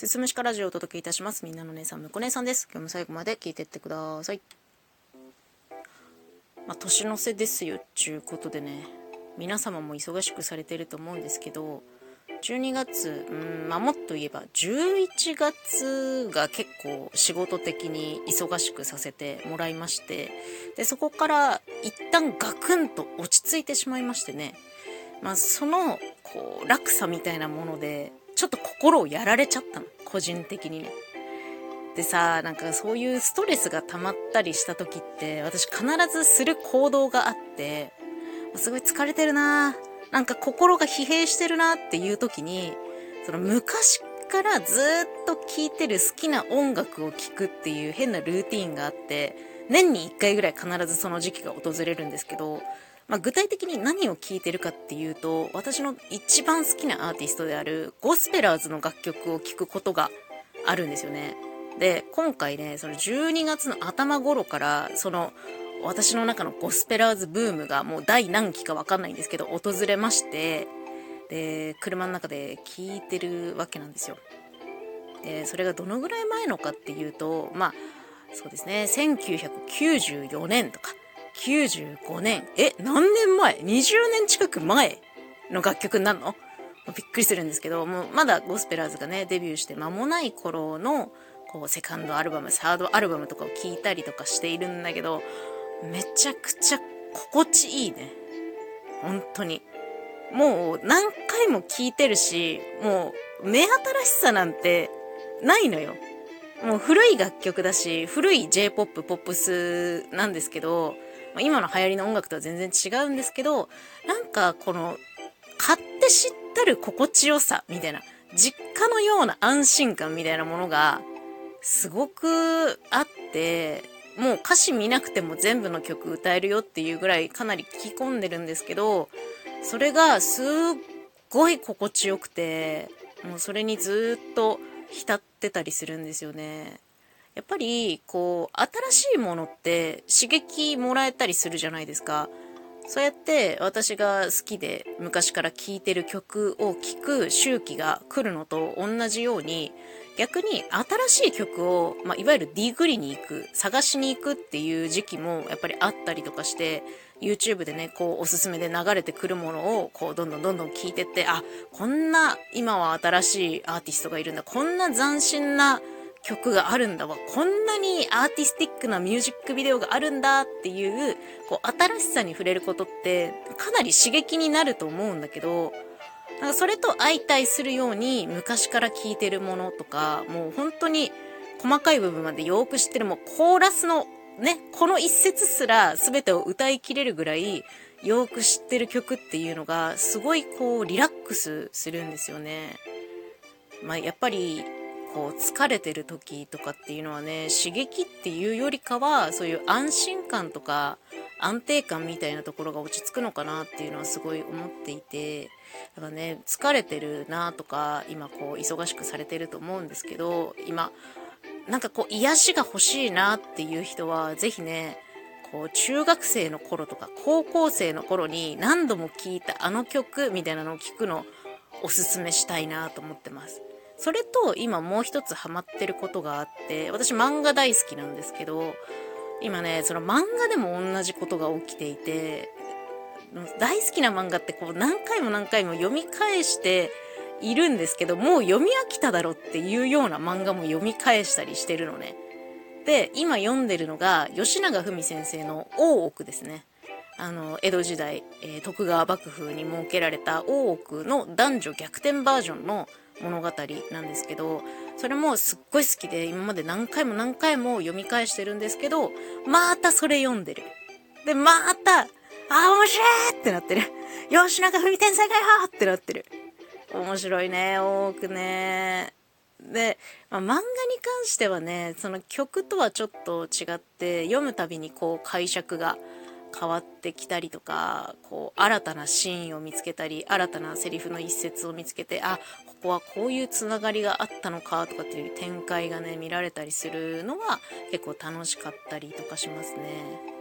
すすむしかラジオをお届けいたします。みんなの姉さん、むこ姉さんです。今日も最後まで聞いてってください。まあ、年の瀬ですよ、ちゅうことでね、皆様も忙しくされてると思うんですけど、12月、うん、まあ、もっと言えば11月が結構仕事的に忙しくさせてもらいまして、で、そこから一旦ガクンと落ち着いてしまいましてね、まあ、その、こう、落差みたいなもので、ちょっと心をやられちゃったの。個人的にね。でさ、なんかそういうストレスが溜まったりした時って、私必ずする行動があって、すごい疲れてるななんか心が疲弊してるなっていう時に、その昔からずっと聴いてる好きな音楽を聴くっていう変なルーティンがあって、年に1回ぐらい必ずその時期が訪れるんですけど、まあ、具体的に何を聴いてるかっていうと、私の一番好きなアーティストであるゴスペラーズの楽曲を聴くことがあるんですよね。で、今回ね、その12月の頭頃から、その、私の中のゴスペラーズブームがもう第何期かわかんないんですけど、訪れまして、で、車の中で聴いてるわけなんですよ。で、それがどのぐらい前のかっていうと、まあ、そうですね、1994年とか、95年。え、何年前 ?20 年近く前の楽曲になるの？びっくりするんですけど、もうまだゴスペラーズがね、デビューして間もない頃の、こう、セカンドアルバム、サードアルバムとかを聴いたりとかしているんだけど、めちゃくちゃ心地いいね。本当に。もう何回も聴いてるし、もう目新しさなんてないのよ。もう古い楽曲だし、古い J-POP、ポップスなんですけど、ま今の流行りの音楽とは全然違うんですけど、なんかこの、買って知ったる心地よさみたいな、実家のような安心感みたいなものが、すごくあって、もう歌詞見なくても全部の曲歌えるよっていうぐらいかなり聞き込んでるんですけど、それがすっごい心地よくて、もうそれにずっと浸ってたりするんですよね。やっぱりこう新しいものって刺激もらえたりするじゃないですか。そうやって私が好きで昔から聴いてる曲を聴く周期が来るのと同じように逆に新しい曲を、まあ、いわゆるディグリに行く探しに行くっていう時期もやっぱりあったりとかして YouTube でねこうおすすめで流れてくるものをこうどんどんどんどん聴いてってあこんな今は新しいアーティストがいるんだこんな斬新な曲があるんだわ。こんなにアーティスティックなミュージックビデオがあるんだっていう、こう、新しさに触れることって、かなり刺激になると思うんだけど、なんかそれと相対するように、昔から聴いてるものとか、もう本当に細かい部分までよく知ってる、もうコーラスのね、この一節すら全てを歌い切れるぐらい、よく知ってる曲っていうのが、すごいこう、リラックスするんですよね。まあ、やっぱり、こう疲れてる時とかっていうのはね刺激っていうよりかはそういう安心感とか安定感みたいなところが落ち着くのかなっていうのはすごい思っていてだからね疲れてるなとか今こう忙しくされてると思うんですけど今なんかこう癒しが欲しいなっていう人は是非ねこう中学生の頃とか高校生の頃に何度も聴いたあの曲みたいなのを聞くのおすすめしたいなと思ってます。それと今もう一つハマってることがあって、私漫画大好きなんですけど、今ね、その漫画でも同じことが起きていて、大好きな漫画ってこう何回も何回も読み返しているんですけど、もう読み飽きただろっていうような漫画も読み返したりしてるのね。で、今読んでるのが吉永文先生の大奥ですね。あの、江戸時代、えー、徳川幕府に設けられた大奥の男女逆転バージョンの物語なんですけど、それもすっごい好きで、今まで何回も何回も読み返してるんですけど、またそれ読んでる。で、また、あー面白いってなってる。吉永文天才かよってなってる。面白いね、多くね。で、まあ、漫画に関してはね、その曲とはちょっと違って、読むたびにこう解釈が変わってきたりとかこう新たなシーンを見つけたり新たなセリフの一節を見つけてあここはこういうつながりがあったのかとかっていう展開がね見られたりするのは結構楽しかったりとかしますね。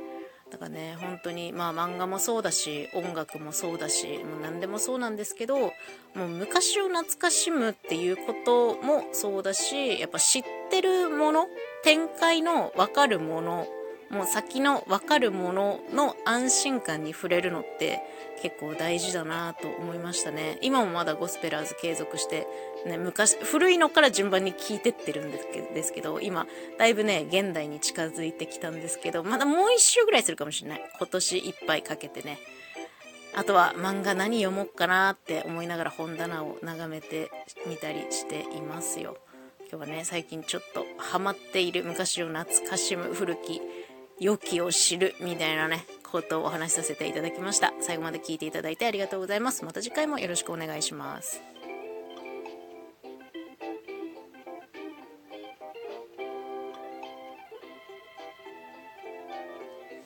だからね本当にまあ漫画もそうだし音楽もそうだしもう何でもそうなんですけどもう昔を懐かしむっていうこともそうだしやっぱ知ってるもの展開の分かるものもう先の分かるものの安心感に触れるのって結構大事だなと思いましたね。今もまだゴスペラーズ継続して、ね、昔古いのから順番に聞いてってるんですけど今だいぶね現代に近づいてきたんですけどまだもう一周ぐらいするかもしれない。今年いっぱいかけてね。あとは漫画何読もうかなって思いながら本棚を眺めてみたりしていますよ。今日はね最近ちょっとハマっている昔を懐かしむ古き良きを知るみたいなねことをお話しさせていただきました。最後まで聞いていただいてありがとうございます。また次回もよろしくお願いします。